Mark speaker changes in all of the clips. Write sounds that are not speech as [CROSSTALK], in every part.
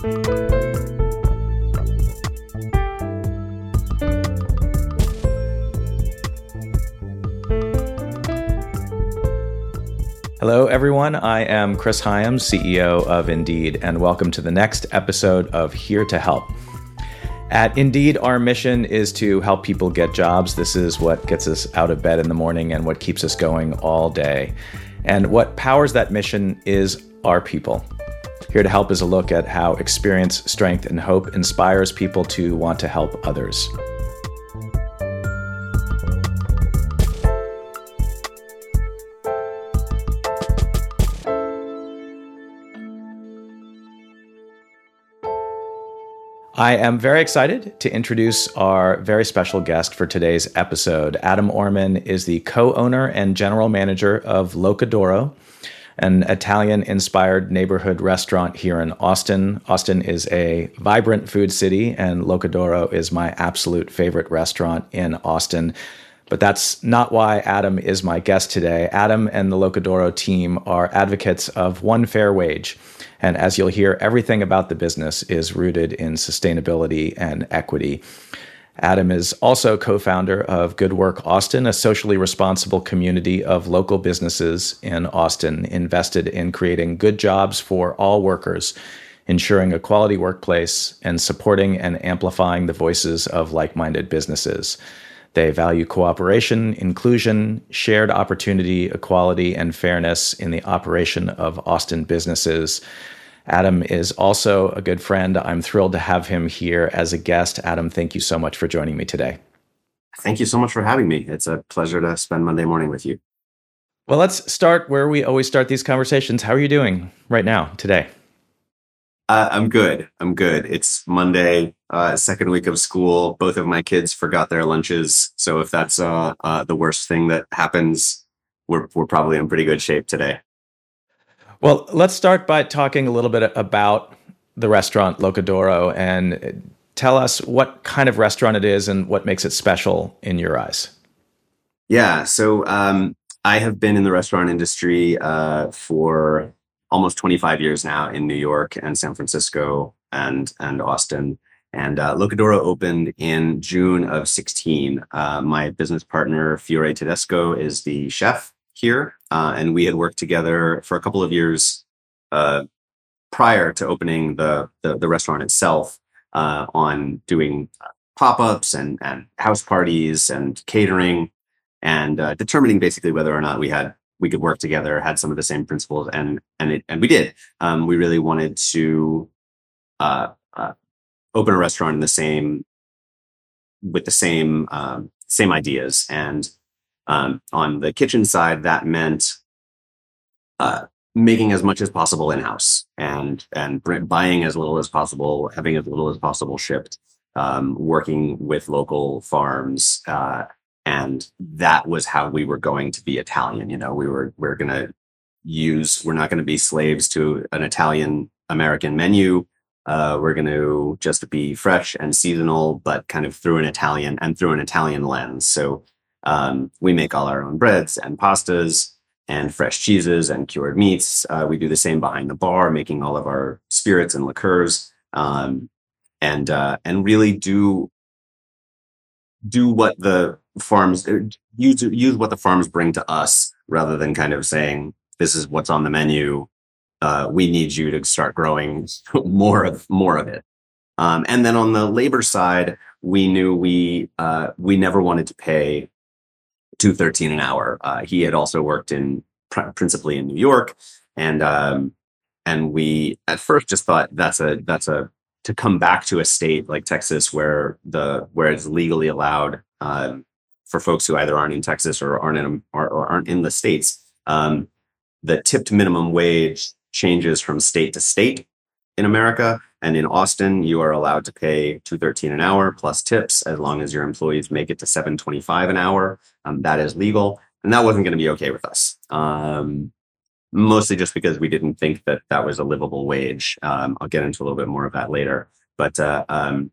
Speaker 1: Hello, everyone. I am Chris Hyams, CEO of Indeed, and welcome to the next episode of Here to Help. At Indeed, our mission is to help people get jobs. This is what gets us out of bed in the morning and what keeps us going all day. And what powers that mission is our people. Here to Help is a look at how experience, strength, and hope inspires people to want to help others. I am very excited to introduce our very special guest for today's episode. Adam Orman is the co owner and general manager of L'Oca d'Oro, an Italian inspired neighborhood restaurant here in Austin. Austin is a vibrant food city, and L'Oca d'Oro is my absolute favorite restaurant in Austin. But that's not why Adam is my guest today. Adam and the L'Oca d'Oro team are advocates of one fair wage and as you'll hear, everything about the business is rooted in sustainability and equity. Adam is also co founder of Good Work Austin, a socially responsible community of local businesses in Austin invested in creating good jobs for all workers, ensuring a quality workplace, and supporting and amplifying the voices of like minded businesses. They value cooperation, inclusion, shared opportunity, equality, and fairness in the operation of Austin businesses. Adam is also a good friend. I'm thrilled to have him here as a guest. Adam, thank you so much for joining me today.
Speaker 2: Thank you so much for having me. It's a pleasure to spend Monday morning with you.
Speaker 1: Well, let's start where we always start these conversations. How are you doing right now, today?
Speaker 2: Uh, I'm good. I'm good. It's Monday, uh, second week of school. Both of my kids forgot their lunches. So if that's uh, uh, the worst thing that happens, we're, we're probably in pretty good shape today.
Speaker 1: Well, let's start by talking a little bit about the restaurant L'Oca d'Oro and tell us what kind of restaurant it is and what makes it special in your eyes.
Speaker 2: Yeah. So um, I have been in the restaurant industry uh, for almost 25 years now in New York and San Francisco and and Austin. And uh, L'Oca d'Oro opened in June of 16. Uh, my business partner Fiore Tedesco is the chef here, uh, and we had worked together for a couple of years uh, prior to opening the the, the restaurant itself uh, on doing pop ups and and house parties and catering and uh, determining basically whether or not we had we could work together, had some of the same principles, and and it and we did. Um, we really wanted to uh, uh, open a restaurant in the same with the same um, same ideas. And um, on the kitchen side, that meant uh, making as much as possible in house and and buying as little as possible, having as little as possible shipped, um, working with local farms uh, and that was how we were going to be Italian. You know, we were we going to use. We're not going to be slaves to an Italian American menu. Uh, we're going to just be fresh and seasonal, but kind of through an Italian and through an Italian lens. So um, we make all our own breads and pastas and fresh cheeses and cured meats. Uh, we do the same behind the bar, making all of our spirits and liqueurs, um, and uh, and really do do what the farms uh, use use what the farms bring to us rather than kind of saying this is what's on the menu. Uh, we need you to start growing [LAUGHS] more of more of it. Um, and then on the labor side, we knew we uh, we never wanted to pay two thirteen an hour. Uh, he had also worked in pr- principally in New York, and um, and we at first just thought that's a that's a to come back to a state like Texas where the where it's legally allowed um, for folks who either aren't in Texas or aren't in or, or aren't in the states. Um, the tipped minimum wage changes from state to state in America, and in Austin, you are allowed to pay two thirteen an hour plus tips as long as your employees make it to seven twenty five an hour. Um, that is legal, and that wasn't going to be okay with us. Um, mostly just because we didn't think that that was a livable wage. Um, I'll get into a little bit more of that later. But uh, um,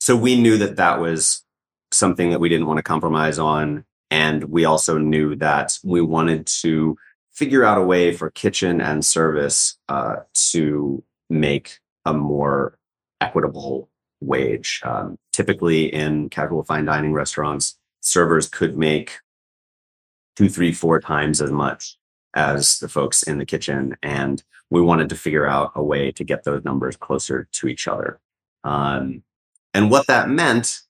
Speaker 2: so we knew that that was something that we didn't want to compromise on. And we also knew that we wanted to figure out a way for kitchen and service uh, to make a more equitable wage. Um, typically, in casual fine dining restaurants, servers could make two, three, four times as much as the folks in the kitchen. And we wanted to figure out a way to get those numbers closer to each other. Um, and what that meant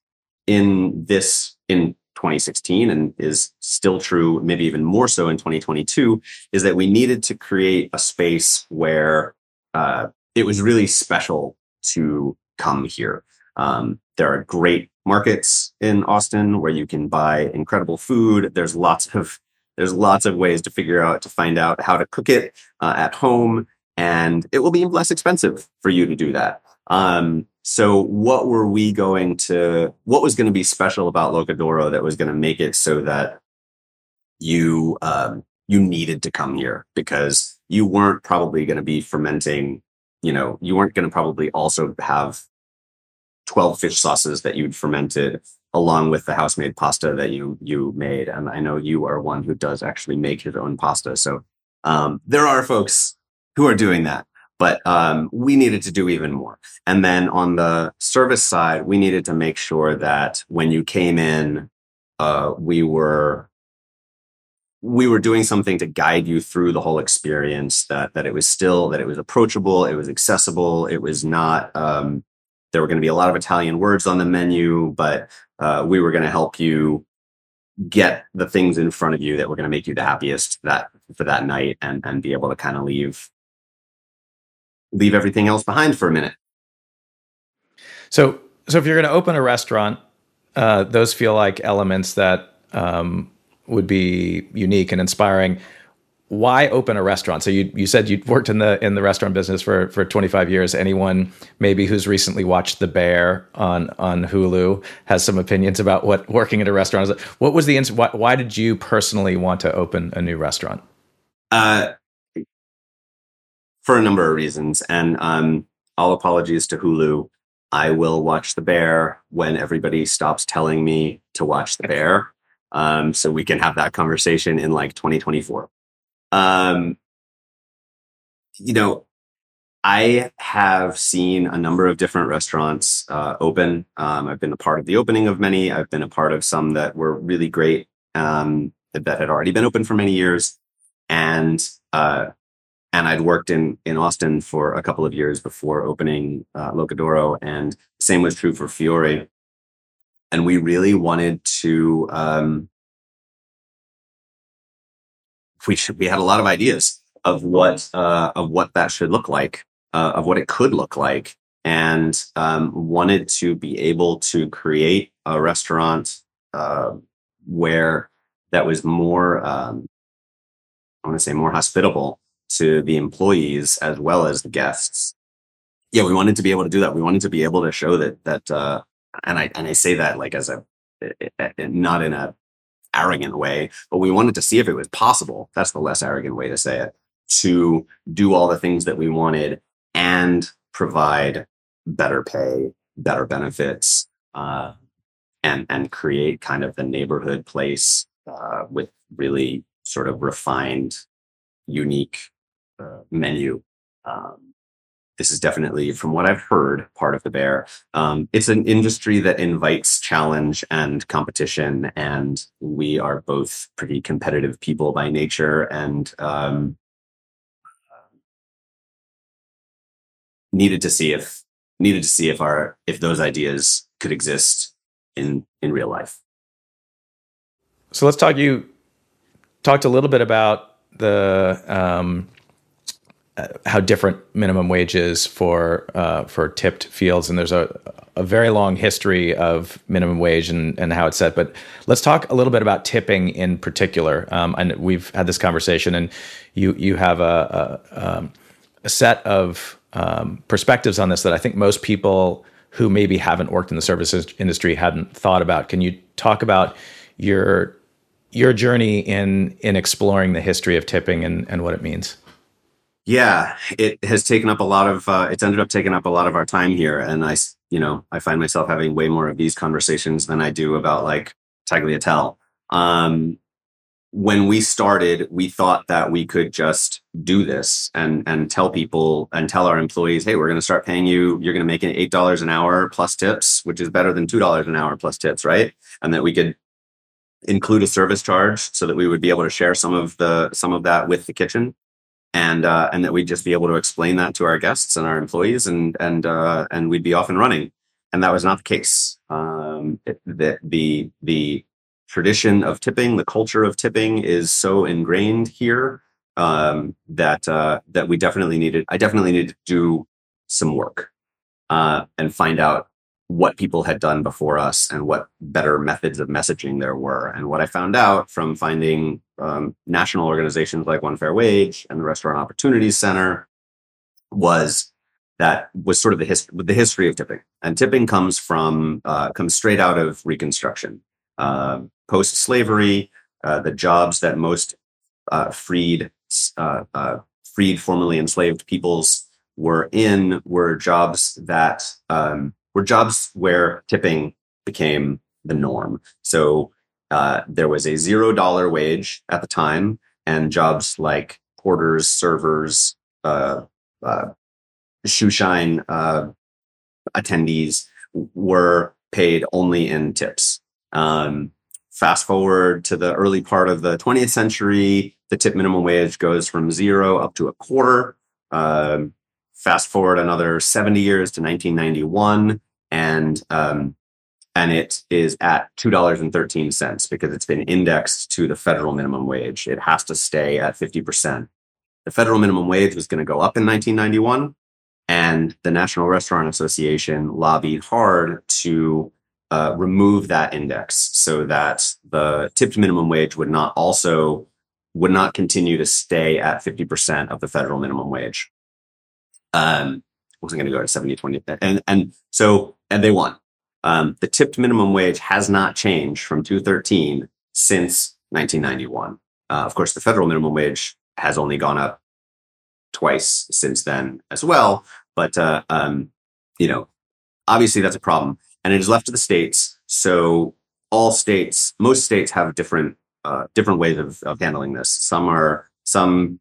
Speaker 2: in this, in 2016 and is still true, maybe even more so in 2022, is that we needed to create a space where uh, it was really special to come here. Um, there are great markets in Austin where you can buy incredible food. There's lots of there's lots of ways to figure out to find out how to cook it uh, at home, and it will be less expensive for you to do that. Um, so, what were we going to? What was going to be special about L'Oca d'Oro that was going to make it so that you um, you needed to come here because you weren't probably going to be fermenting. You know, you weren't going to probably also have 12 fish sauces that you'd fermented along with the house made pasta that you you made. And i know you are one who does actually make his own pasta. So um, there are folks who are doing that but um, we needed to do even more. And then on the service side we needed to make sure that when you came in uh, we were we were doing something to guide you through the whole experience that that it was still that it was approachable it was accessible it was not um, there were going to be a lot of Italian words on the menu, but uh, we were going to help you get the things in front of you that were going to make you the happiest that for that night and and be able to kind of leave leave everything else behind for a minute.
Speaker 1: So so if you're going to open a restaurant, uh, those feel like elements that um, would be unique and inspiring why open a restaurant? So you you said you worked in the in the restaurant business for for 25 years. Anyone maybe who's recently watched The Bear on on Hulu has some opinions about what working at a restaurant is. What was the why, why did you personally want to open a new restaurant? Uh,
Speaker 2: for a number of reasons, and um, all apologies to Hulu. I will watch The Bear when everybody stops telling me to watch The Bear. Um, so we can have that conversation in like 2024. Um, you know, I have seen a number of different restaurants uh, open. Um, I've been a part of the opening of many. I've been a part of some that were really great um, that had already been open for many years, and uh, and I'd worked in in Austin for a couple of years before opening uh, L'Oca d'Oro, and same was true for Fiore. And we really wanted to um, we should, we had a lot of ideas of what uh, of what that should look like, uh, of what it could look like, and um, wanted to be able to create a restaurant uh, where that was more um, I want to say more hospitable to the employees as well as the guests. Yeah, we wanted to be able to do that. We wanted to be able to show that that uh, and I and I say that like as a not in a arrogant way, but we wanted to see if it was possible. That's the less arrogant way to say it to do all the things that we wanted and provide better pay, better benefits, uh, and and create kind of the neighborhood place uh, with really sort of refined, unique uh, menu. Um, this is definitely, from what I've heard, part of the bear. Um, it's an industry that invites challenge and competition, and we are both pretty competitive people by nature, and um, needed to see if needed to see if our if those ideas could exist in in real life.
Speaker 1: So let's talk. You talked a little bit about the um, how different minimum wage is for uh, for tipped fields, and there's a a very long history of minimum wage and, and how it's set. But let's talk a little bit about tipping in particular. Um, and we've had this conversation, and you you have a a, um, a set of um, perspectives on this that I think most people who maybe haven't worked in the services industry hadn't thought about. Can you talk about your your journey in in exploring the history of tipping and, and what it means?
Speaker 2: Yeah, it has taken up a lot of. Uh, it's ended up taking up a lot of our time here, and I, you know, I find myself having way more of these conversations than I do about like Tagliatelle. Um, when we started, we thought that we could just do this and and tell people and tell our employees, hey, we're going to start paying you. You're going to make an eight dollars an hour plus tips, which is better than two dollars an hour plus tips, right? And that we could include a service charge so that we would be able to share some of the some of that with the kitchen and uh, and that we'd just be able to explain that to our guests and our employees and and uh, and we'd be off and running and that was not the case um, the the the tradition of tipping, the culture of tipping is so ingrained here um, that uh, that we definitely needed. I definitely needed to do some work uh, and find out what people had done before us and what better methods of messaging there were. And what I found out from finding um, national organizations like One Fair Wage and the Restaurant Opportunities Center was that was sort of the history the history of tipping. And tipping comes from uh, comes straight out of Reconstruction. Uh, post slavery, uh, the jobs that most uh, freed uh, uh, freed formerly enslaved peoples were in were jobs that um, were jobs where tipping became the norm. So uh, there was a zero dollar wage at the time, and jobs like porters, servers, shoe shine attendees were paid only in tips. Um, fast forward to the early part of the 20th century, the tip minimum wage goes from zero up to a quarter. Um, fast forward another 70 years to 1991, and um, and it is at two dollars and thirteen cents because it's been indexed to the federal minimum wage. It has to stay at 50 percent. The federal minimum wage was going to go up in 1991, and the National Restaurant Association lobbied hard to uh, remove that index so that the tipped minimum wage would not also would not continue to stay at 50% of the federal minimum wage. Um, wasn't going to go to 70, 20. And, and so, and they won. Um, the tipped minimum wage has not changed from 213 since 1991. Uh, of course, the federal minimum wage has only gone up twice since then as well. But, uh, um, you know, obviously that's a problem and it is left to the states. So all states, most states have different uh, different ways of, of handling this. Some are some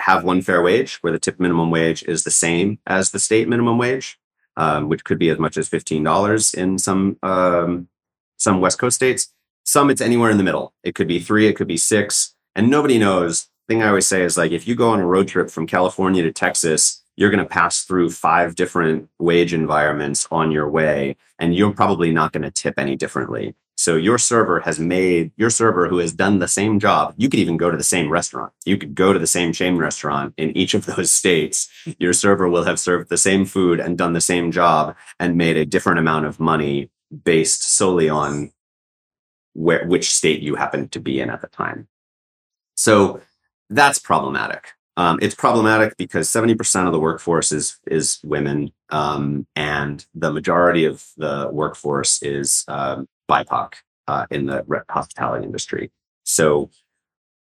Speaker 2: have one fair wage where the tip minimum wage is the same as the state minimum wage, um, which could be as much as fifteen dollars in some um, some West Coast states. Some it's anywhere in the middle. It could be three, it could be six, and nobody knows. Thing I always say is like if you go on a road trip from California to Texas you're going to pass through five different wage environments on your way, and you're probably not going to tip any differently. So your server has made your server who has done the same job. You could even go to the same restaurant. You could go to the same chain restaurant in each of those states. Your server will have served the same food and done the same job and made a different amount of money based solely on where which state you happen to be in at the time. So that's problematic. Um, it's problematic because 70% of the workforce is is women, um, and the majority of the workforce is um, BIPOC uh, in the hospitality industry. So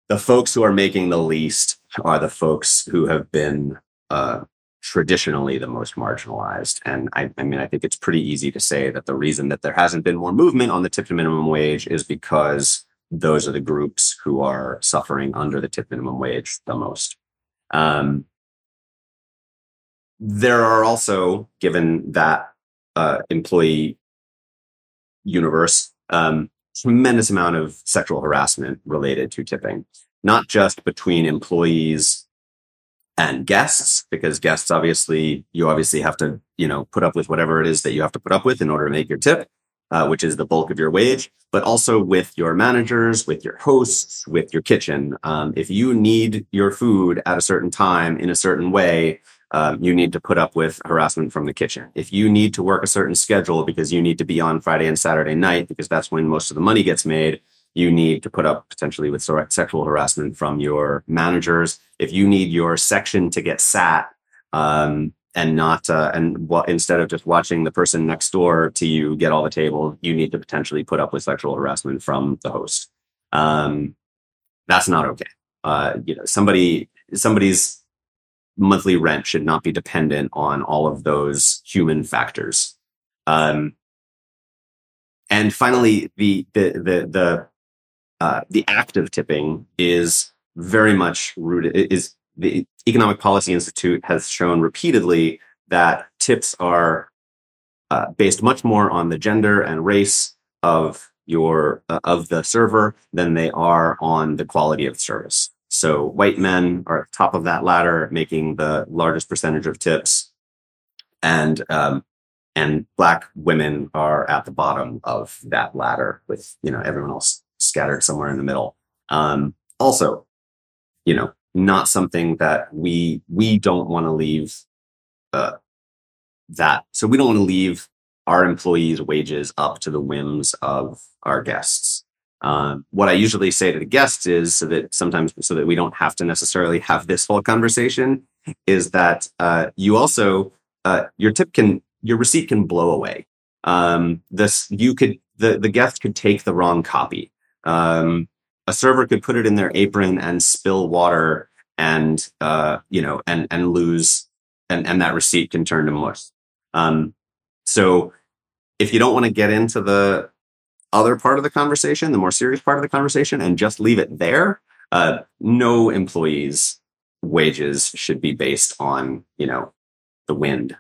Speaker 2: the folks who are making the least are the folks who have been uh, traditionally the most marginalized. And I, I, mean, I think it's pretty easy to say that the reason that there hasn't been more movement on the tip to minimum wage is because those are the groups who are suffering under the tip minimum wage the most. Um, there are also, given that uh, employee universe, um, tremendous amount of sexual harassment related to tipping, not just between employees and guests, because guests obviously, you obviously have to, you know, put up with whatever it is that you have to put up with in order to make your tip uh, which is the bulk of your wage, but also with your managers, with your hosts, with your kitchen. Um, if you need your food at a certain time in a certain way, um, you need to put up with harassment from the kitchen. If you need to work a certain schedule because you need to be on Friday and Saturday night because that's when most of the money gets made, you need to put up potentially with sexual harassment from your managers. If you need your section to get sat, um, and not uh, and what instead of just watching the person next door to you get all the table, you need to potentially put up with sexual harassment from the host. Um, that's not okay. Uh, you know, somebody somebody's monthly rent should not be dependent on all of those human factors. Um, and finally, the the the the uh, the act of tipping is very much rooted. Is the Economic Policy Institute has shown repeatedly that tips are uh, based much more on the gender and race of your uh, of the server than they are on the quality of service. So white men are at the top of that ladder, making the largest percentage of tips, and um, and black women are at the bottom of that ladder, with you know everyone else scattered somewhere in the middle. Um, also, you know, not something that we we don't want to leave uh, that. So we don't want to leave our employees' wages up to the whims of our guests. Um, what I usually say to the guests is so that sometimes so that we don't have to necessarily have this whole conversation is that uh, you also uh, your tip can your receipt can blow away. Um, this you could the the guest could take the wrong copy. Um, a server could put it in their apron and spill water and uh, you know and and lose and and that receipt can turn to mush. Um, so if you don't want to get into the other part of the conversation, the more serious part of the conversation, and just leave it there, uh, no employees' wages should be based on you know the wind,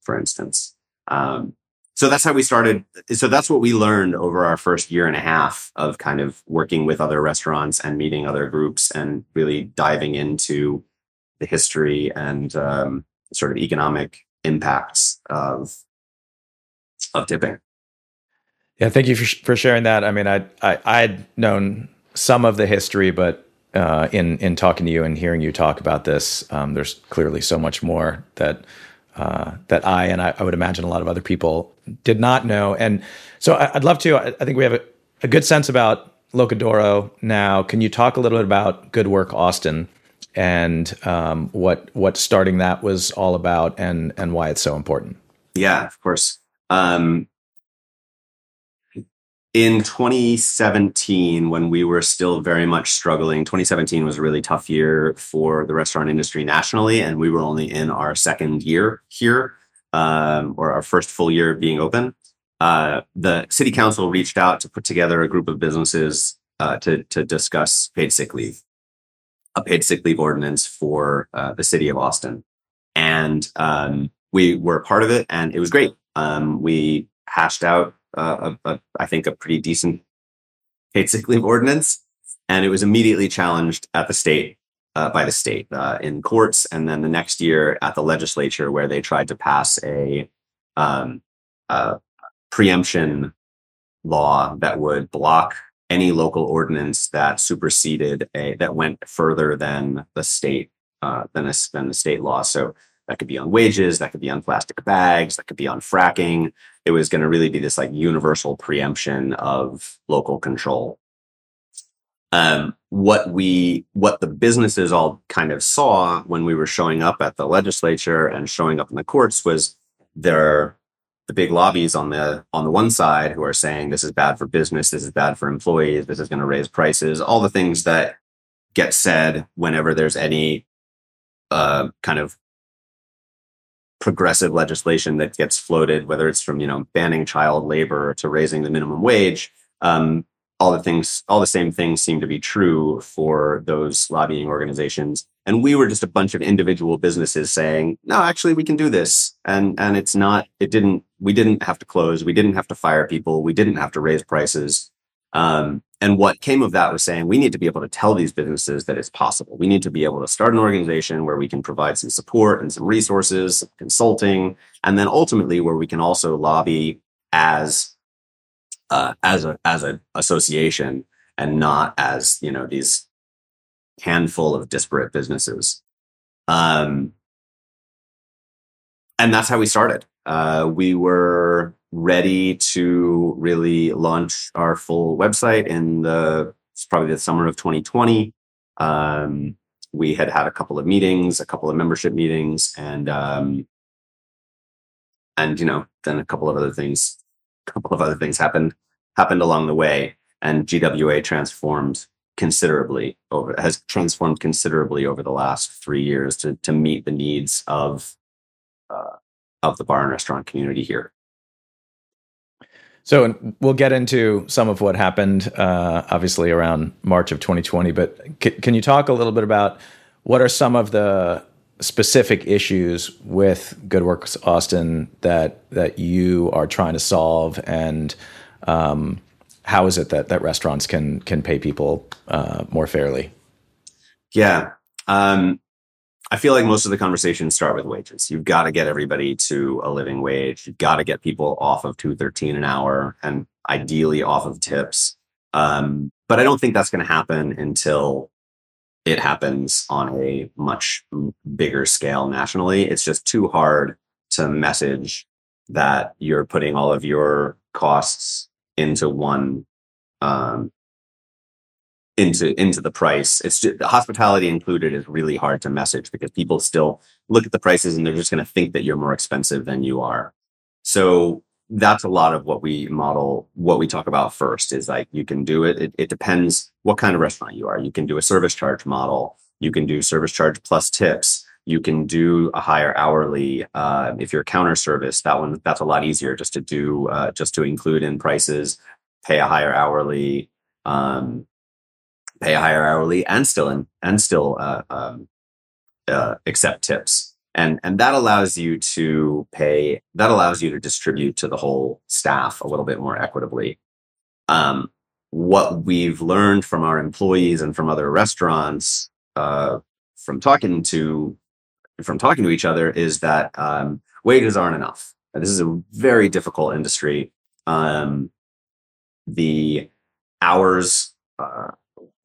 Speaker 2: for instance. Um, so that's how we started. So that's what we learned over our first year and a half of kind of working with other restaurants and meeting other groups and really diving into the history and um, sort of economic impacts of of tipping.
Speaker 1: Yeah, thank you for, for sharing that. I mean, I, I I'd known some of the history, but uh, in in talking to you and hearing you talk about this, um, there's clearly so much more that uh, that I and I, I, would imagine a lot of other people did not know. And so I, would love to. I, I, think we have a, a, good sense about L'Oca d'Oro now. Can you talk a little bit about Good Work Austin and um, what what starting that was all about and and why it's so important?
Speaker 2: Yeah, of course. Um, in 2017 when we were still very much struggling 2017 was a really tough year for the restaurant industry nationally and we were only in our second year here um, or our first full year being open. Uh, the city council reached out to put together a group of businesses uh, to, to discuss paid sick leave a paid sick leave ordinance for uh, the city of austin. And um, we were part of it and it was great. Um, we hashed out uh, a, a, I think a pretty decent paid sick leave ordinance, and it was immediately challenged at the state uh, by the state uh, in courts, and then the next year at the legislature where they tried to pass a, um, a preemption law that would block any local ordinance that superseded a that went further than the state uh, than, a, than the state law. So that could be on wages, that could be on plastic bags, that could be on fracking. It was going to really be this like universal preemption of local control. Um, what we, what the businesses all kind of saw when we were showing up at the legislature and showing up in the courts was there the big lobbies on the on the one side who are saying this is bad for business, this is bad for employees, this is going to raise prices, all the things that get said whenever there's any uh, kind of progressive legislation that gets floated, whether it's from you know banning child labor to raising the minimum wage. Um, all the things, all the same things seem to be true for those lobbying organizations. And we were just a bunch of individual businesses saying, no, actually, we can do this. And, and it's not, it didn't, we didn't have to close. We didn't have to fire people. We didn't have to raise prices. Um, and what came of that was saying we need to be able to tell these businesses that it's possible. We need to be able to start an organization where we can provide some support and some resources, some consulting, and then ultimately where we can also lobby as uh, as a as an association and not as you know these handful of disparate businesses. Um, and that's how we started. Uh, we were ready to really launch our full website in the it's probably the summer of 2020. Um, we had had a couple of meetings, a couple of membership meetings, and um, and you know then a couple of other things, a couple of other things happened happened along the way, and GWA transformed considerably over has transformed considerably over the last three years to to meet the needs of uh, of the bar and restaurant community here.
Speaker 1: So we'll get into some of what happened, uh, obviously around March of 2020. But c- can you talk a little bit about what are some of the specific issues with Good Works Austin that that you are trying to solve, and um, how is it that that restaurants can can pay people uh, more fairly?
Speaker 2: Yeah, um, I feel like most of the conversations start with wages. You've got to get everybody to a living wage. You've got to get people off of two thirteen an hour, and ideally off of tips. Um, but I don't think that's going to happen until it happens on a much bigger scale nationally. It's just too hard to message that you're putting all of your costs into one um, into into the price. It's just, hospitality included is really hard to message because people still look at the prices and they're just going to think that you're more expensive than you are. So that's a lot of what we model, what we talk about first is like you can do it. it. It depends what kind of restaurant you are. You can do a service charge model. You can do service charge plus tips. You can do a higher hourly. Uh, if you're counter service, that one that's a lot easier just to do, uh, just to include in prices, pay a higher hourly. Um, pay a higher hourly and still in, and still uh, um, uh, accept tips. And and that allows you to pay that allows you to distribute to the whole staff a little bit more equitably. Um, what we've learned from our employees and from other restaurants uh, from talking to from talking to each other is that um, wages aren't enough. This is a very difficult industry. Um, the hours uh,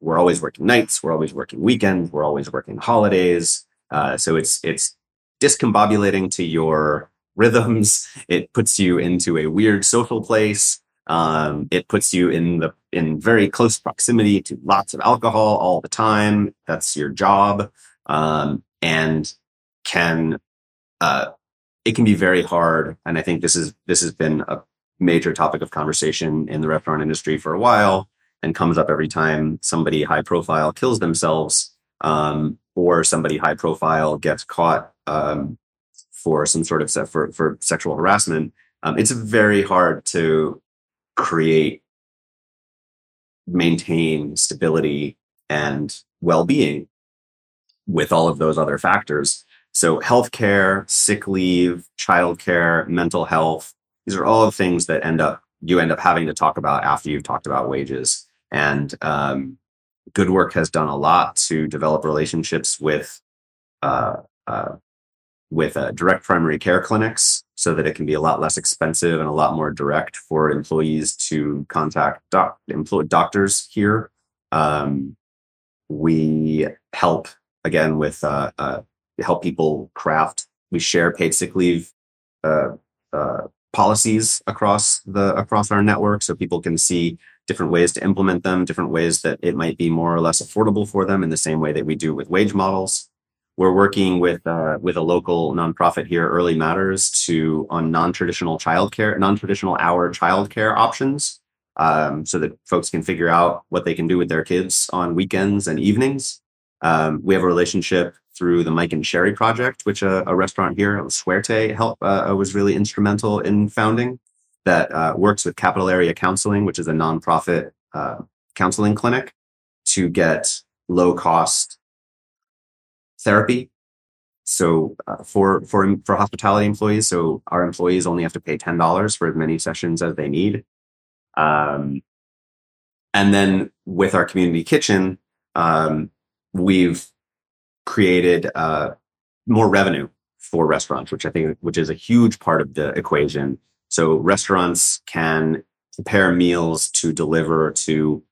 Speaker 2: we're always working nights, we're always working weekends, we're always working holidays. Uh, so it's it's discombobulating to your [LAUGHS] rhythms. It puts you into a weird social place. Um, it puts you in the in very close proximity to lots of alcohol all the time. That's your job, um, and can uh, it can be very hard. And I think this is this has been a major topic of conversation in the restaurant industry for a while and comes up every time somebody high profile kills themselves um, or somebody high profile gets caught um, for some sort of se- for, for sexual harassment. Um, it's very hard to create, maintain stability and well-being with all of those other factors. So healthcare, sick leave, childcare, mental health, these are all things that end up you end up having to talk about after you've talked about wages. And um, GoodWork has done a lot to develop relationships with uh, uh, with uh, direct primary care clinics so that it can be a lot less expensive and a lot more direct for employees to contact doc- doctors here. Um, we help again with uh, uh, help people craft. We share paid sick leave uh, policies across the across our network so people can see different ways to implement them, different ways that it might be more or less affordable for them in the same way that we do with wage models. We're working with uh, with a local nonprofit here, Early Matters, to on non-traditional childcare, non-traditional hour childcare options, um, so that folks can figure out what they can do with their kids on weekends and evenings. Um, we have a relationship through the Mike and Sherry Project, which uh, a restaurant here, Suerte, help uh, was really instrumental in founding that uh, works with Capital Area Counseling, which is a nonprofit uh, counseling clinic, to get low cost therapy. So uh, for for for hospitality employees, so our employees only have to pay ten dollars for as many sessions as they need. Um, and then with our community kitchen, um, we've created uh, more revenue for restaurants, which I think which is a huge part of the equation so restaurants can prepare meals to deliver to.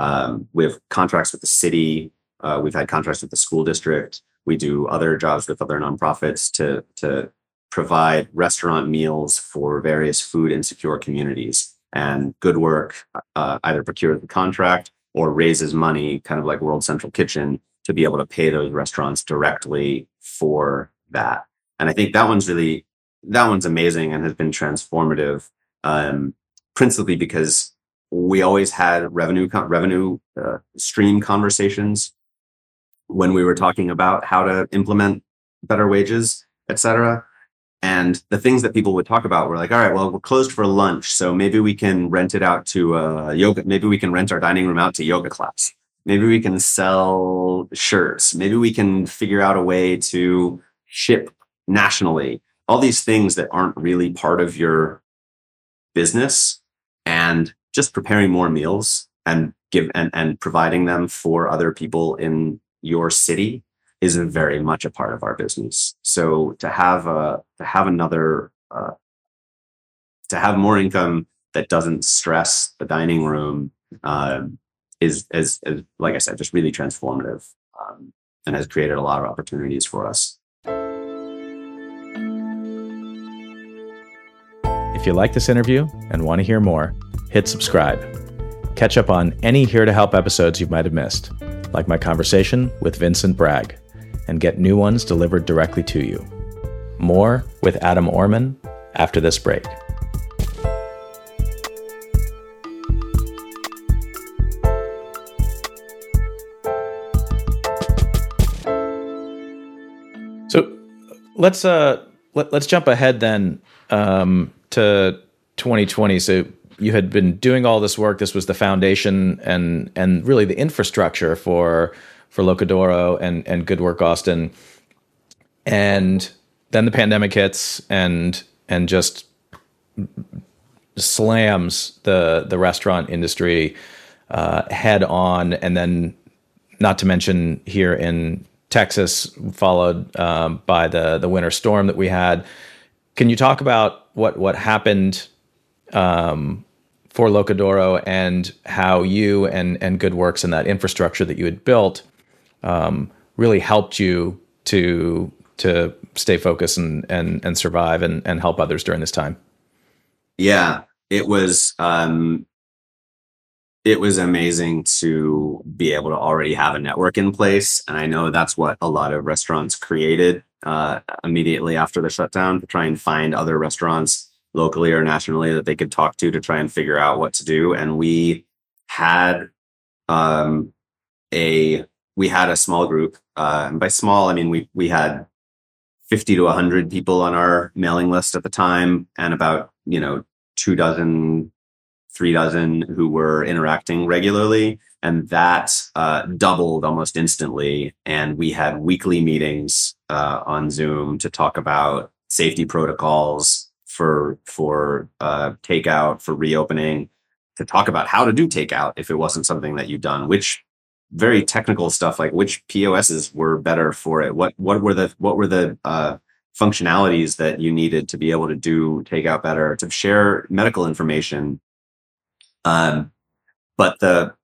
Speaker 2: Um, we have contracts with the city. Uh, we've had contracts with the school district. We do other jobs with other nonprofits to to provide restaurant meals for various food insecure communities. And GoodWork uh, either procures the contract or raises money, kind of like World Central Kitchen, to be able to pay those restaurants directly for that. And I think that one's really that one's amazing and has been transformative. Um, principally because we always had revenue revenue uh, stream conversations when we were talking about how to implement better wages, et cetera. and the things that people would talk about were like, all right, well, we're closed for lunch. So maybe we can rent it out to a yoga. Maybe we can rent our dining room out to yoga class. Maybe we can sell shirts. Maybe we can figure out a way to ship nationally. All these things that aren't really part of your business and just preparing more meals and give and, and providing them for other people in your city is very much a part of our business. So to have a to have another uh, to have more income that doesn't stress the dining room uh, is, is, is like I said, just really transformative um, and has created a lot of opportunities for us.
Speaker 1: If you like this interview and want to hear more, hit subscribe. Catch up on any Here to Help episodes you might have missed, like my conversation with Vincent Bragg and get new ones delivered directly to you. More with Adam Orman after this break. So let's uh let, us jump ahead then um, to 2020. So you had been doing all this work. This was the foundation and and really the infrastructure for for L'Oca d'Oro and and Good Work Austin. And then the pandemic hits and and just slams the the restaurant industry uh, head on, and then not to mention here in Texas, followed um, by the the winter storm that we had. Can you talk about what what happened um, for L'Oca d'Oro and how you and and Good Works and that infrastructure that you had built um, really helped you to to stay focused and and and survive and and help others during this time?
Speaker 2: Yeah, it was um, it was amazing to be able to already have a network in place, and I know that's what a lot of restaurants created uh, immediately after the shutdown to try and find other restaurants locally or nationally that they could talk to to try and figure out what to do. And we had um, a we had a small group. Uh, and by small, I mean we we had fifty to hundred people on our mailing list at the time, and about you know two dozen, three dozen who were interacting regularly, and that uh, doubled almost instantly. And we had weekly meetings uh, on Zoom to talk about safety protocols for for uh, takeout, for reopening, to talk about how to do takeout if it wasn't something that you'd done, which very technical stuff like which POSs were better for it. What what were the what were the uh, functionalities that you needed to be able to do takeout better to share medical information. Um, but the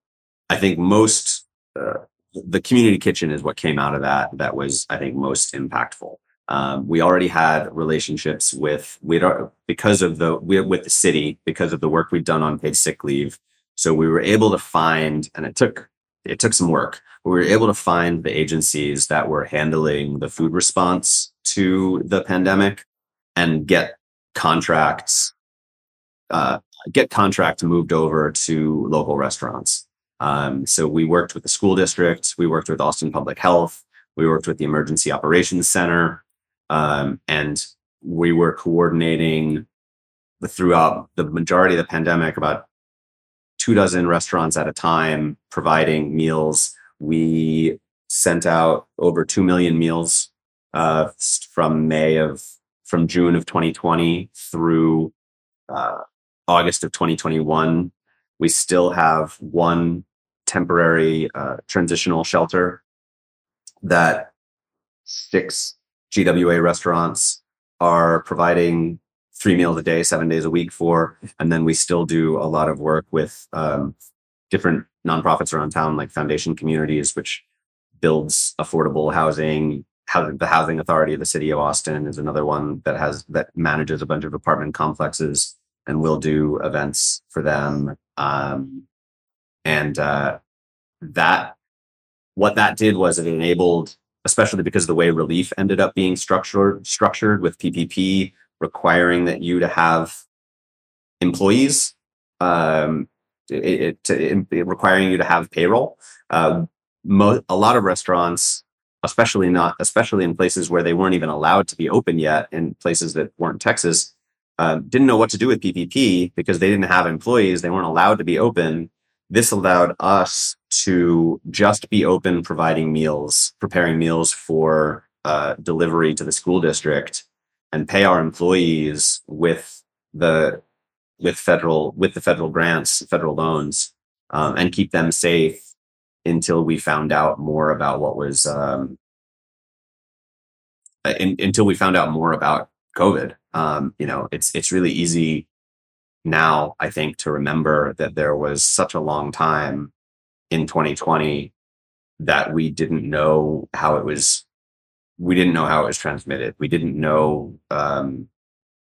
Speaker 2: I think most uh, the community kitchen is what came out of that that was I think most impactful. Um, we already had relationships with we because of the with the city because of the work we'd done on paid sick leave. So we were able to find, and it took it took some work. We were able to find the agencies that were handling the food response to the pandemic and get contracts, uh, get contracts moved over to local restaurants. Um, so we worked with the school district, we worked with Austin Public Health, we worked with the Emergency Operations Center, um, and we were coordinating throughout the majority of the pandemic about two dozen restaurants at a time providing meals. We sent out over 2 million meals uh, from May of, from June of 2020 through uh, August of 2021. We still have one temporary uh, transitional shelter that six GWA restaurants are providing three meals a day, seven days a week for. And then we still do a lot of work with um, different nonprofits around town, like Foundation Communities, which builds affordable housing. The Housing Authority of the City of Austin is another one that has that manages a bunch of apartment complexes, and we'll do events for them. Um, and uh, that what that did was it enabled, especially because of the way relief ended up being structured structured with PPP requiring that you to have employees, um, it, it, it, requiring you to have payroll. Uh, mo- a lot of restaurants especially not, especially in places where they weren't even allowed to be open yet, in places that weren't Texas, uh, didn't know what to do with PPP because they didn't have employees. They weren't allowed to be open. This allowed us to just be open, providing meals, preparing meals for uh, delivery to the school district, and pay our employees with the with federal with the federal grants, federal loans, um, and keep them safe until we found out more about what was um, in, until we found out more about COVID. Um, you know, it's it's really easy now, I think, to remember that there was such a long time in 2020 that we didn't know how it was. We didn't know how it was transmitted. We didn't know. Um,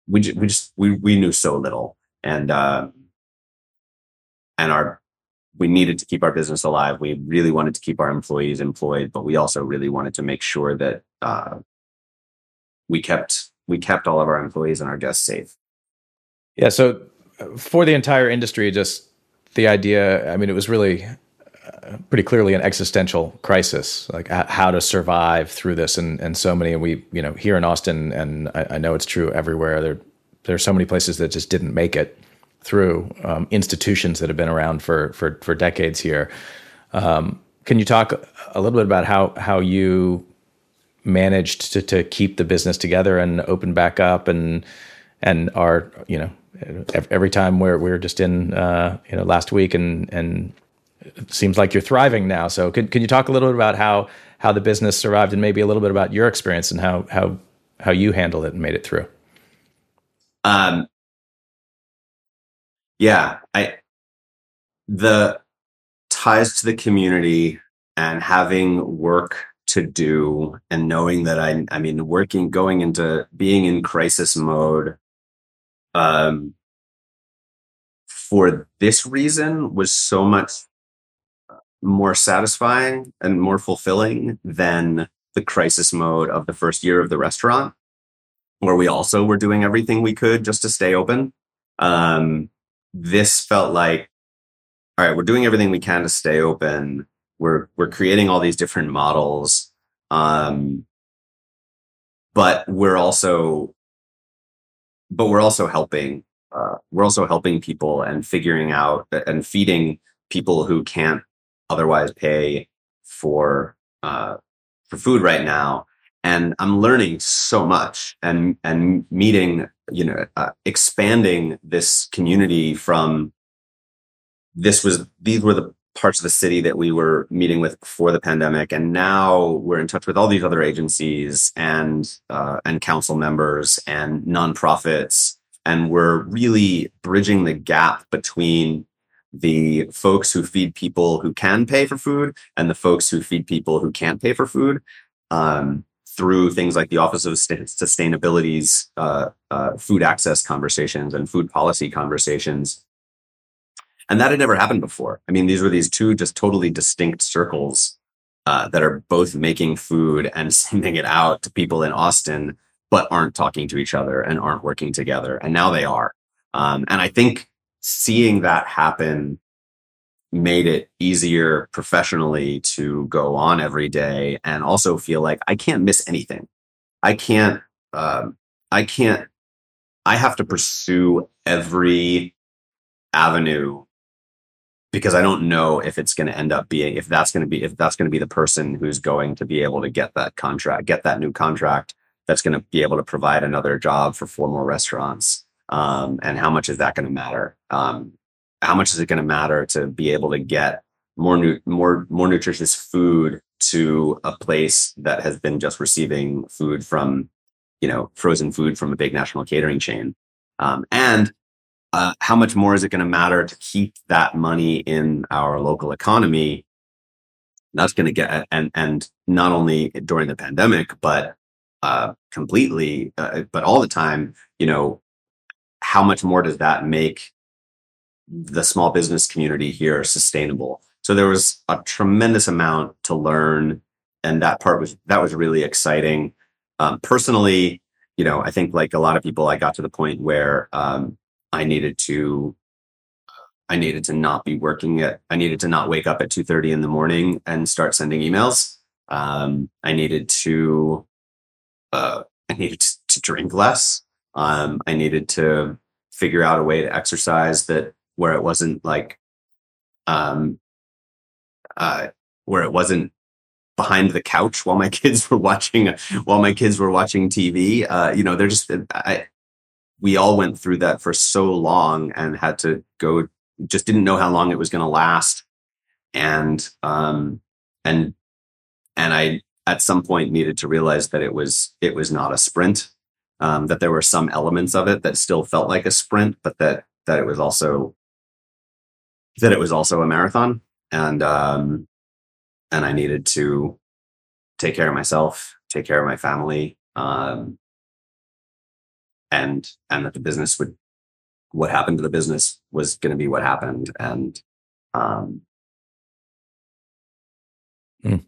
Speaker 2: we we just we we knew so little, and uh, and our we needed to keep our business alive. We really wanted to keep our employees employed, but we also really wanted to make sure that uh, we kept we kept all of our employees and our guests safe.
Speaker 1: Yeah. So for the entire industry, just the idea. I mean, it was really uh, pretty clearly an existential crisis, like how to survive through this, and and so many. We, you know, here in Austin, and I, I know it's true everywhere. There, there are so many places that just didn't make it through um, institutions that have been around for for for decades here. Um, can you talk a little bit about how how you managed to, to keep the business together and open back up and and are you know every time we're we're just in uh, you know last week and and it seems like you're thriving now. So can can you talk a little bit about how how the business survived and maybe a little bit about your experience and how how how you handled it and made it through? Um.
Speaker 2: Yeah, I the ties to the community and having work to do and knowing that I, I mean, working, going into being in crisis mode, um, for this reason was so much more satisfying and more fulfilling than the crisis mode of the first year of the restaurant, where we also were doing everything we could just to stay open. Um, this felt like, all right, we're doing everything we can to stay open we're we're creating all these different models um, but we're also but we're also helping uh, we're also helping people and figuring out and feeding people who can't otherwise pay for uh, for food right now. And i'm learning so much and and meeting you know uh, expanding this community from this was these were the parts of the city that we were meeting with before the pandemic, and now we're in touch with all these other agencies and uh, and council members and nonprofits, and we're really bridging the gap between the folks who feed people who can pay for food and the folks who feed people who can't pay for food um, through things like the Office of Sustainability's uh, uh, food access conversations and food policy conversations and that had never happened before. I mean, these were these two just totally distinct circles uh, that are both making food and [LAUGHS] sending it out to people in Austin, but aren't talking to each other and aren't working together. And now they are. Um, and I think seeing that happen made it easier professionally to go on every day and also feel like I can't miss anything. I can't, um, I can't, I have to pursue every avenue because I don't know if it's going to end up being if that's going to be if that's going to be the person who's going to be able to get that contract, get that new contract that's going to be able to provide another job for four more restaurants. Um, and how much is that going to matter? Um, how much is it going to matter to be able to get more new, more more nutritious food to a place that has been just receiving food from, you know, frozen food from a big national catering chain, um, and uh, how much more is it going to matter to keep that money in our local economy? That's going to get and and not only during the pandemic, but uh, completely, uh, but all the time. You know, how much more does that make the small business community here sustainable? So there was a tremendous amount to learn, and that part was that was really exciting. Um, personally, you know, I think like a lot of people, I got to the point where um, I needed to I needed to not be working at I needed to not wake up at 2:30 in the morning and start sending emails. Um, I needed to, uh, I needed to drink less. Um, I needed to figure out a way to exercise that where it wasn't like, um, uh, where it wasn't behind the couch while my [LAUGHS] kids were watching while my kids were watching TV. Uh, you know, they're just I, we all went through that for so long and had to go. Just didn't know how long it was going to last, and um, and and I at some point needed to realize that it was it was not a sprint. Um, that there were some elements of it that still felt like a sprint, but that that it was also that it was also a marathon, and um, and I needed to take care of myself, take care of my family, um, and and that the business would what happened to the business was going to be what happened, and um,
Speaker 1: mm.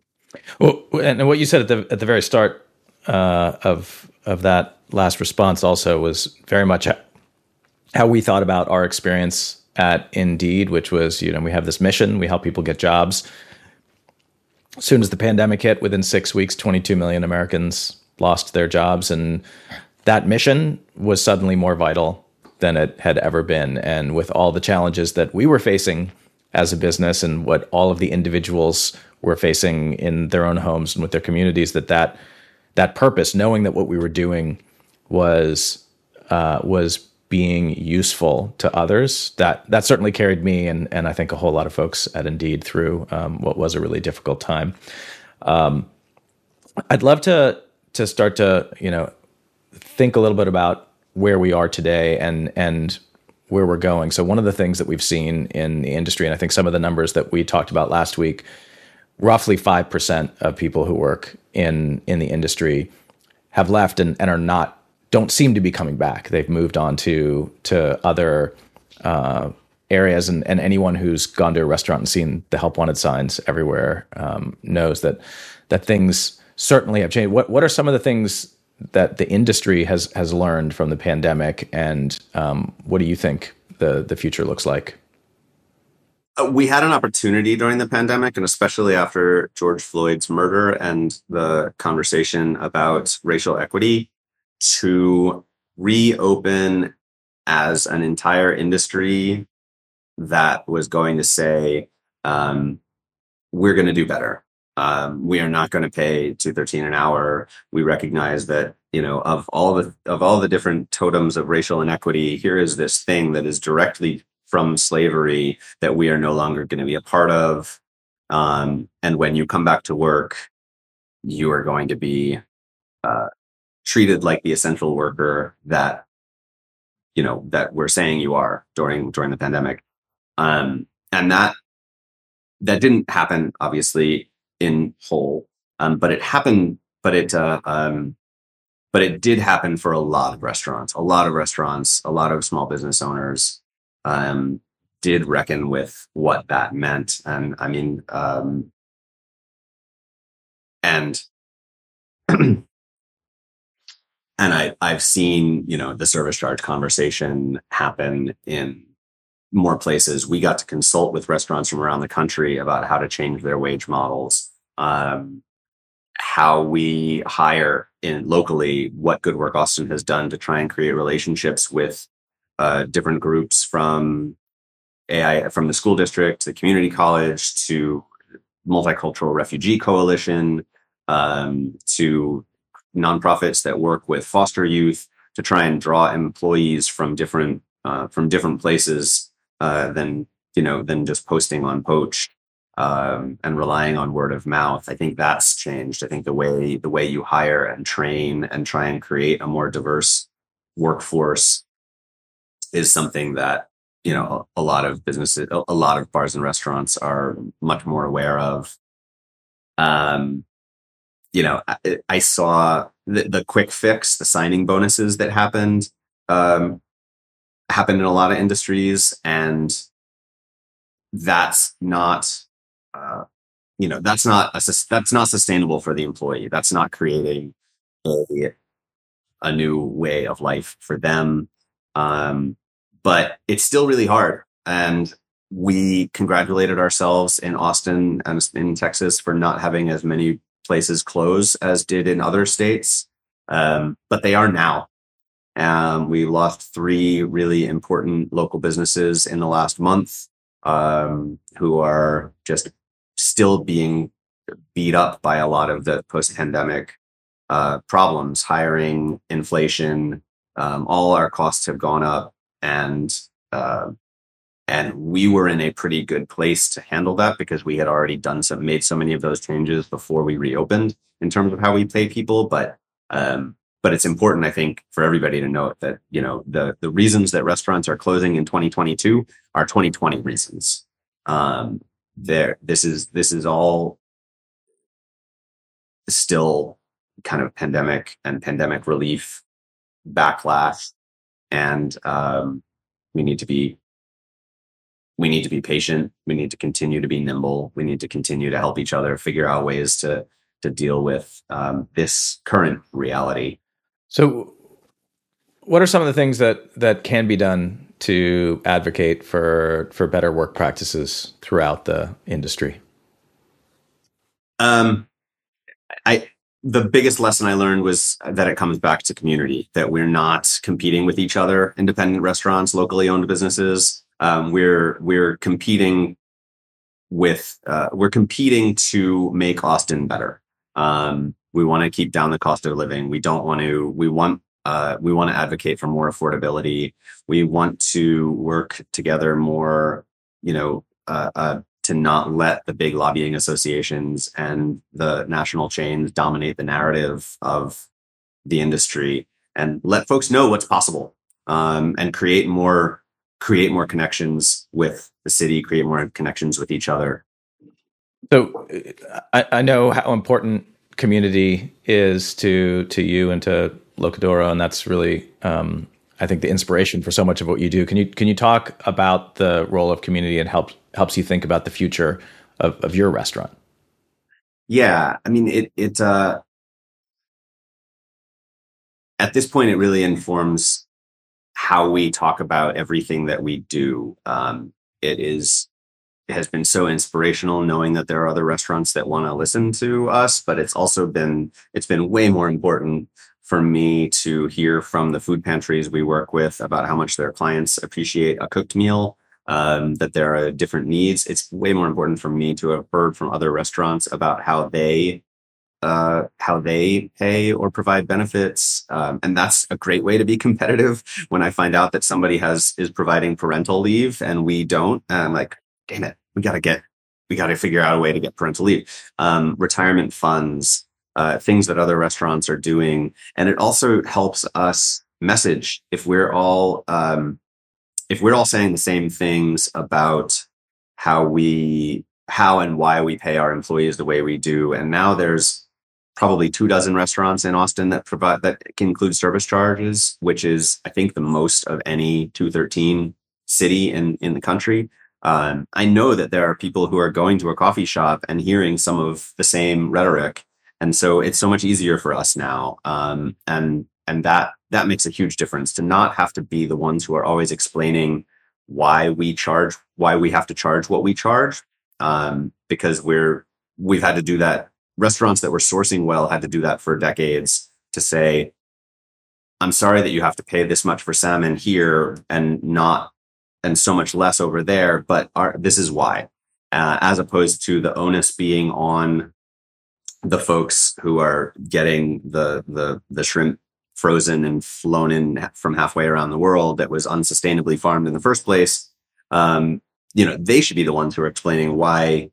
Speaker 1: well, and what you said at the at the very start uh, of of that last response also was very much how we thought about our experience at Indeed, which was you know we have this mission, we help people get jobs as soon as the pandemic hit, within six weeks, 22 million Americans lost their jobs. And that mission was suddenly more vital than it had ever been. And with all the challenges that we were facing as a business and what all of the individuals were facing in their own homes and with their communities, that that, that purpose, knowing that what we were doing was uh, was being useful to others that that certainly carried me and and I think a whole lot of folks at Indeed through um, what was a really difficult time. Um, I'd love to to start to you know think a little bit about where we are today and and where we're going. So one of the things that we've seen in the industry, and I think some of the numbers that we talked about last week, roughly five percent of people who work in in the industry have left and, and are not don't seem to be coming back. They've moved on to to other uh, areas, and, and anyone who's gone to a restaurant and seen the help wanted signs everywhere um, knows that that things certainly have changed. What what are some of the things that the industry has has learned from the pandemic, and um, what do you think the the future looks like?
Speaker 2: Uh, we had an opportunity during the pandemic, and especially after George Floyd's murder and the conversation about racial equity to reopen as an entire industry that was going to say, um, we're going to do better. Um, we are not going to pay 213 an hour. We recognize that, you know, of all the, of all the different totems of racial inequity, here is this thing that is directly from slavery that we are no longer going to be a part of. Um, and when you come back to work, you are going to be uh, treated like the essential worker that you know that we're saying you are during during the pandemic um, and that that didn't happen obviously in whole. Um, but it happened but it uh, um, but it did happen for a lot of restaurants. A lot of restaurants a lot of small business owners um, did reckon with what that meant. And i mean um, and [CLEARS THROAT] and I, I've seen, you know, the service charge conversation happen in more places. We got to consult with restaurants from around the country about how to change their wage models, um, how we hire in locally, what Good Work Austin has done to try and create relationships with uh, different groups from AI, from the school district to the community college to multicultural refugee coalition um, to nonprofits that work with foster youth to try and draw employees from different uh, from different places uh, than you know than just posting on Poach um, and relying on word of mouth. I think that's changed. I think the way the way you hire and train and try and create a more diverse workforce is something that you know a lot of businesses, a lot of bars and restaurants are much more aware of. Um, you know, I, I saw the, the, quick fix, the signing bonuses that happened, um, happened in a lot of industries, and that's not, uh, you know, that's not a, that's not sustainable for the employee. That's not creating a a new way of life for them. Um, but it's still really hard, and we congratulated ourselves in Austin and in Texas for not having as many places close as did in other states, um, but they are now. Um, we lost three really important local businesses in the last month um, who are just still being beat up by a lot of the post pandemic uh, problems, hiring, inflation, um, all our costs have gone up, and uh, and we were in a pretty good place to handle that because we had already done some made so many of those changes before we reopened in terms of how we pay people. But um, but it's important, I think, for everybody to note that you know the the reasons that restaurants are closing in 2022 are 2020 reasons. Um, there, this is this is all still kind of pandemic and pandemic relief backlash, and um, we need to be we need to be patient. We need to continue to be nimble. We need to continue to help each other figure out ways to to deal with um, this current reality.
Speaker 1: So, what are some of the things that that can be done to advocate for for better work practices throughout the industry?
Speaker 2: Um, I the biggest lesson I learned was that it comes back to community. That we're not competing with each other, independent restaurants, locally owned businesses. Um, we're we're competing with uh, we're competing to make Austin better. Um, we want to keep down the cost of living. We don't want to. We want uh, we want to advocate for more affordability. We want to work together more. You know, uh, uh, to not let the big lobbying associations and the national chains dominate the narrative of the industry, and let folks know what's possible, um, and create more create more connections with the city, create more connections with each other.
Speaker 1: So, I, I know how important community is to to you and to L'Oca d'Oro, and that's really, um, I think, the inspiration for so much of what you do. Can you can you talk about the role of community and help helps you think about the future of, of your restaurant?
Speaker 2: Yeah, I mean, it it uh, at this point it really informs how we talk about everything that we do. Um, it is has been so inspirational knowing that there are other restaurants that want to listen to us but it's also been it's been way more important for me to hear from the food pantries we work with about how much their clients appreciate a cooked meal, um, that there are different needs. It's way more important for me to have heard from other restaurants about how they uh, how they pay or provide benefits, um, and that's a great way to be competitive. When I find out that somebody has is providing parental leave and we don't, and I'm like, damn it, we got to get we got to figure out a way to get parental leave. Um, retirement funds, uh, things that other restaurants are doing. And it also helps us message if we're all um, if we're all saying the same things about how we how and why we pay our employees the way we do. And now there's probably two dozen restaurants in Austin that provide that can include service charges, which is I think the most of any 213 city in in the country. Um, I know that there are people who are going to a coffee shop and hearing some of the same rhetoric and so it's so much easier for us now um, and and that that makes a huge difference to not have to be the ones who are always explaining why we charge why we have to charge what we charge um, because we're we've had to do that restaurants that were sourcing well had to do that for decades to say i'm sorry that you have to pay this much for salmon here and not and so much less over there but our, this is why uh, as opposed to the onus being on the folks who are getting the the the shrimp frozen and flown in from halfway around the world that was unsustainably farmed in the first place um, you know they should be the ones who are explaining why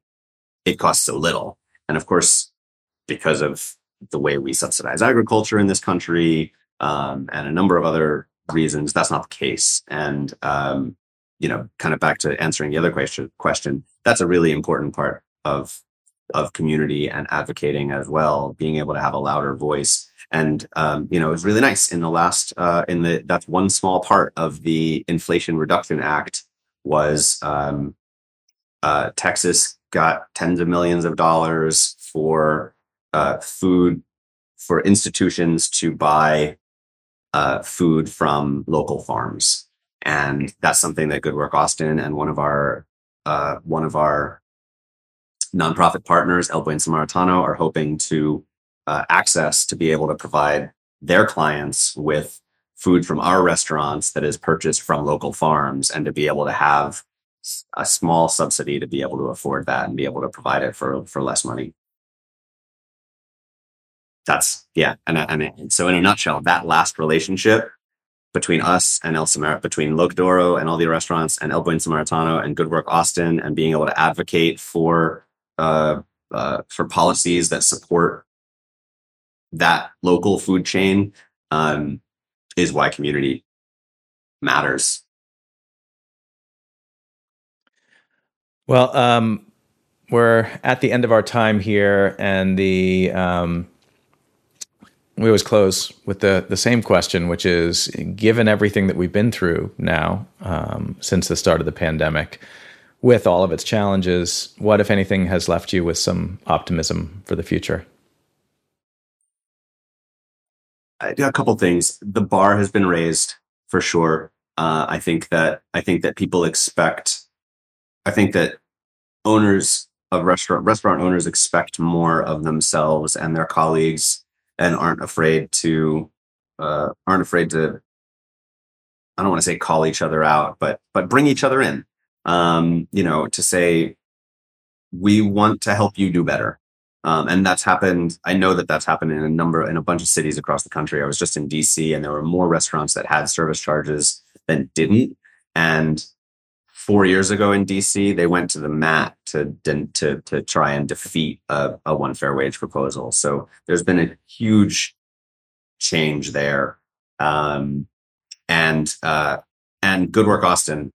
Speaker 2: it costs so little. And of course because of the way we subsidize agriculture in this country um, and a number of other reasons that's not the case. And um, you know kind of back to answering the other question question that's a really important part of of community and advocating as well, being able to have a louder voice. And um, you know, it was really nice in the last uh, in the that's one small part of the Inflation Reduction Act was um, uh, Texas got tens of millions of dollars for uh, food for institutions to buy uh, food from local farms, and that's something that Good Work Austin and one of our uh, one of our nonprofit partners, El Buen Samaritano, are hoping to uh, access to be able to provide their clients with food from our restaurants that is purchased from local farms and to be able to have a small subsidy to be able to afford that and be able to provide it for, for less money. That's yeah. And, and so in a nutshell, that last relationship between us and El Samar, between L'Oca d'Oro and all the restaurants and El Buen Samaritano and Good Work Austin and being able to advocate for uh, uh, for policies that support that local food chain um, is why community matters.
Speaker 1: Well, um, we're at the end of our time here, and the um, we always close with the the same question, which is: given everything that we've been through now um, since the start of the pandemic, with all of its challenges, what, if anything, has left you with some optimism for the future?
Speaker 2: a couple things. The bar has been raised for sure. Uh, I think that I think that people expect. I think that owners of restaurant restaurant owners expect more of themselves and their colleagues, and aren't afraid to uh, aren't afraid to. I don't want to say call each other out, but but bring each other in. Um, you know, to say we want to help you do better. Um, and that's happened. I know that that's happened in a number, in a bunch of cities across the country. I was just in DC and there were more restaurants that had service charges than didn't. And four years ago in DC, they went to the mat to, to, to try and defeat a, a one fair wage proposal. So there's been a huge change there. Um, and, uh, and Good Work Austin,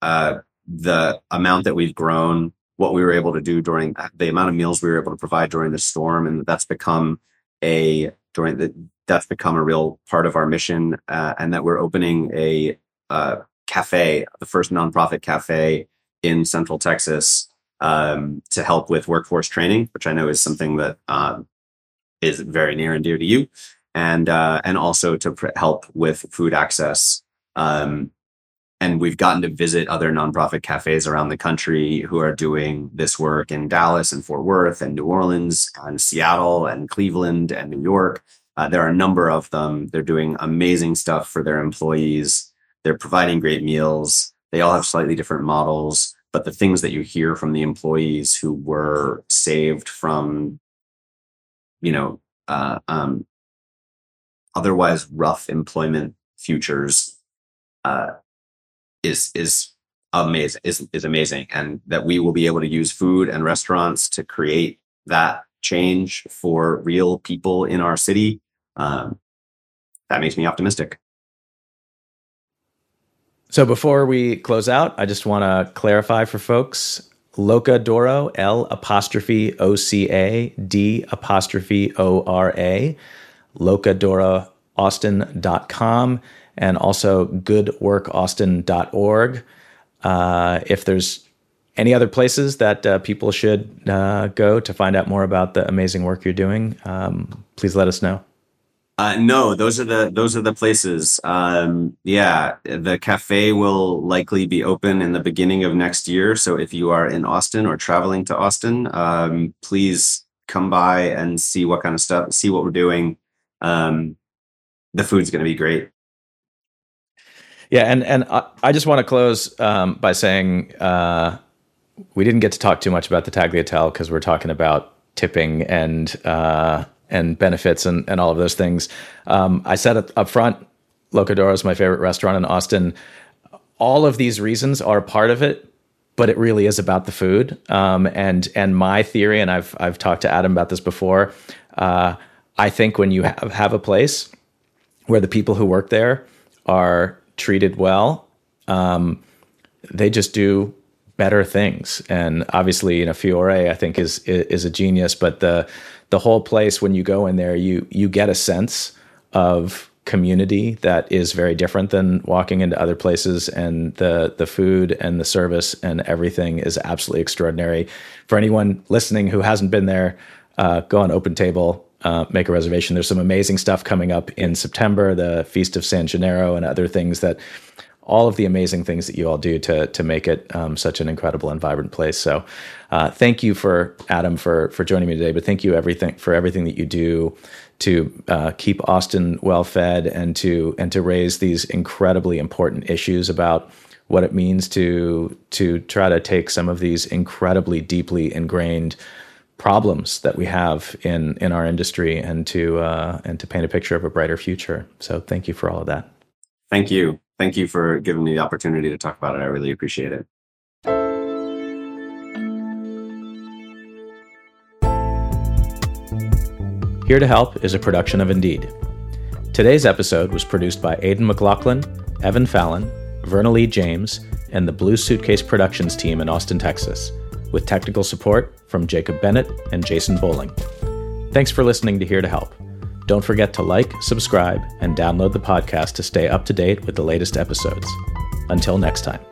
Speaker 2: uh, the amount that we've grown what we were able to do during the amount of meals we were able to provide during the storm, and that's become a during the that's become a real part of our mission, uh, and that we're opening a uh, cafe, the first nonprofit cafe in Central Texas, um, to help with workforce training, which I know is something that uh, is very near and dear to you, and uh, and also to pr- help with food access. Um, and we've gotten to visit other nonprofit cafes around the country who are doing this work in Dallas and Fort Worth and New Orleans and Seattle and Cleveland and New York. Uh, there are a number of them. They're doing amazing stuff for their employees. They're providing great meals. They all have slightly different models, but the things that you hear from the employees who were saved from, you know, uh, um, otherwise rough employment futures uh, is is amazing is is amazing and that we will be able to use food and restaurants to create that change for real people in our city um, that makes me optimistic
Speaker 1: so before we close out i just want to clarify for folks L'Oca d'Oro l apostrophe o c a d apostrophe o r a locadoroaustin.com and also goodworkaustin.org. Uh, if there's any other places that uh, people should uh, go to find out more about the amazing work you're doing, um, please let us know.
Speaker 2: Uh, no, those are the those are the places. Um, yeah, the cafe will likely be open in the beginning of next year. So if you are in Austin or traveling to Austin, um, please come by and see what kind of stuff, see what we're doing. Um, the food's going to be great.
Speaker 1: Yeah, and and I, just want to close um, by saying uh, we didn't get to talk too much about the Tagliatelle because we're talking about tipping and uh, and benefits and, and all of those things. Um, I said up front, L'Oca d'Oro is my favorite restaurant in Austin. All of these reasons are part of it, but it really is about the food. Um, and and my theory, and I've I've talked to Adam about this before. Uh, I think when you have, have a place where the people who work there are treated well, um, they just do better things. And obviously, you know, Fiore, I think is is a genius. But the the whole place, when you go in there, you you get a sense of community that is very different than walking into other places and the the food and the service and everything is absolutely extraordinary for anyone listening who hasn't been there uh, go on OpenTable uh, make a reservation. There's some amazing stuff coming up in September, the Feast of San Gennaro and other things that all of the amazing things that you all do to to make it um, such an incredible and vibrant place. So, uh, thank you for Adam for for joining me today. But thank you everything for everything that you do to uh, keep Austin well fed and to and to raise these incredibly important issues about what it means to to try to take some of these incredibly deeply ingrained problems that we have in in our industry and to uh, and to paint a picture of a brighter future. So thank you for all of that.
Speaker 2: Thank you. Thank you for giving me the opportunity to talk about it. I really appreciate it.
Speaker 1: Here to Help is a production of Indeed. Today's episode was produced by Aidan McLaughlin, Evan Fallon, Verna Lee James, and the Blue Suitcase Productions team in Austin, Texas, with technical support from Jacob Bennett and Jason Bowling. Thanks for listening to Here to Help. Don't forget to like, subscribe, and download the podcast to stay up to date with the latest episodes. Until next time.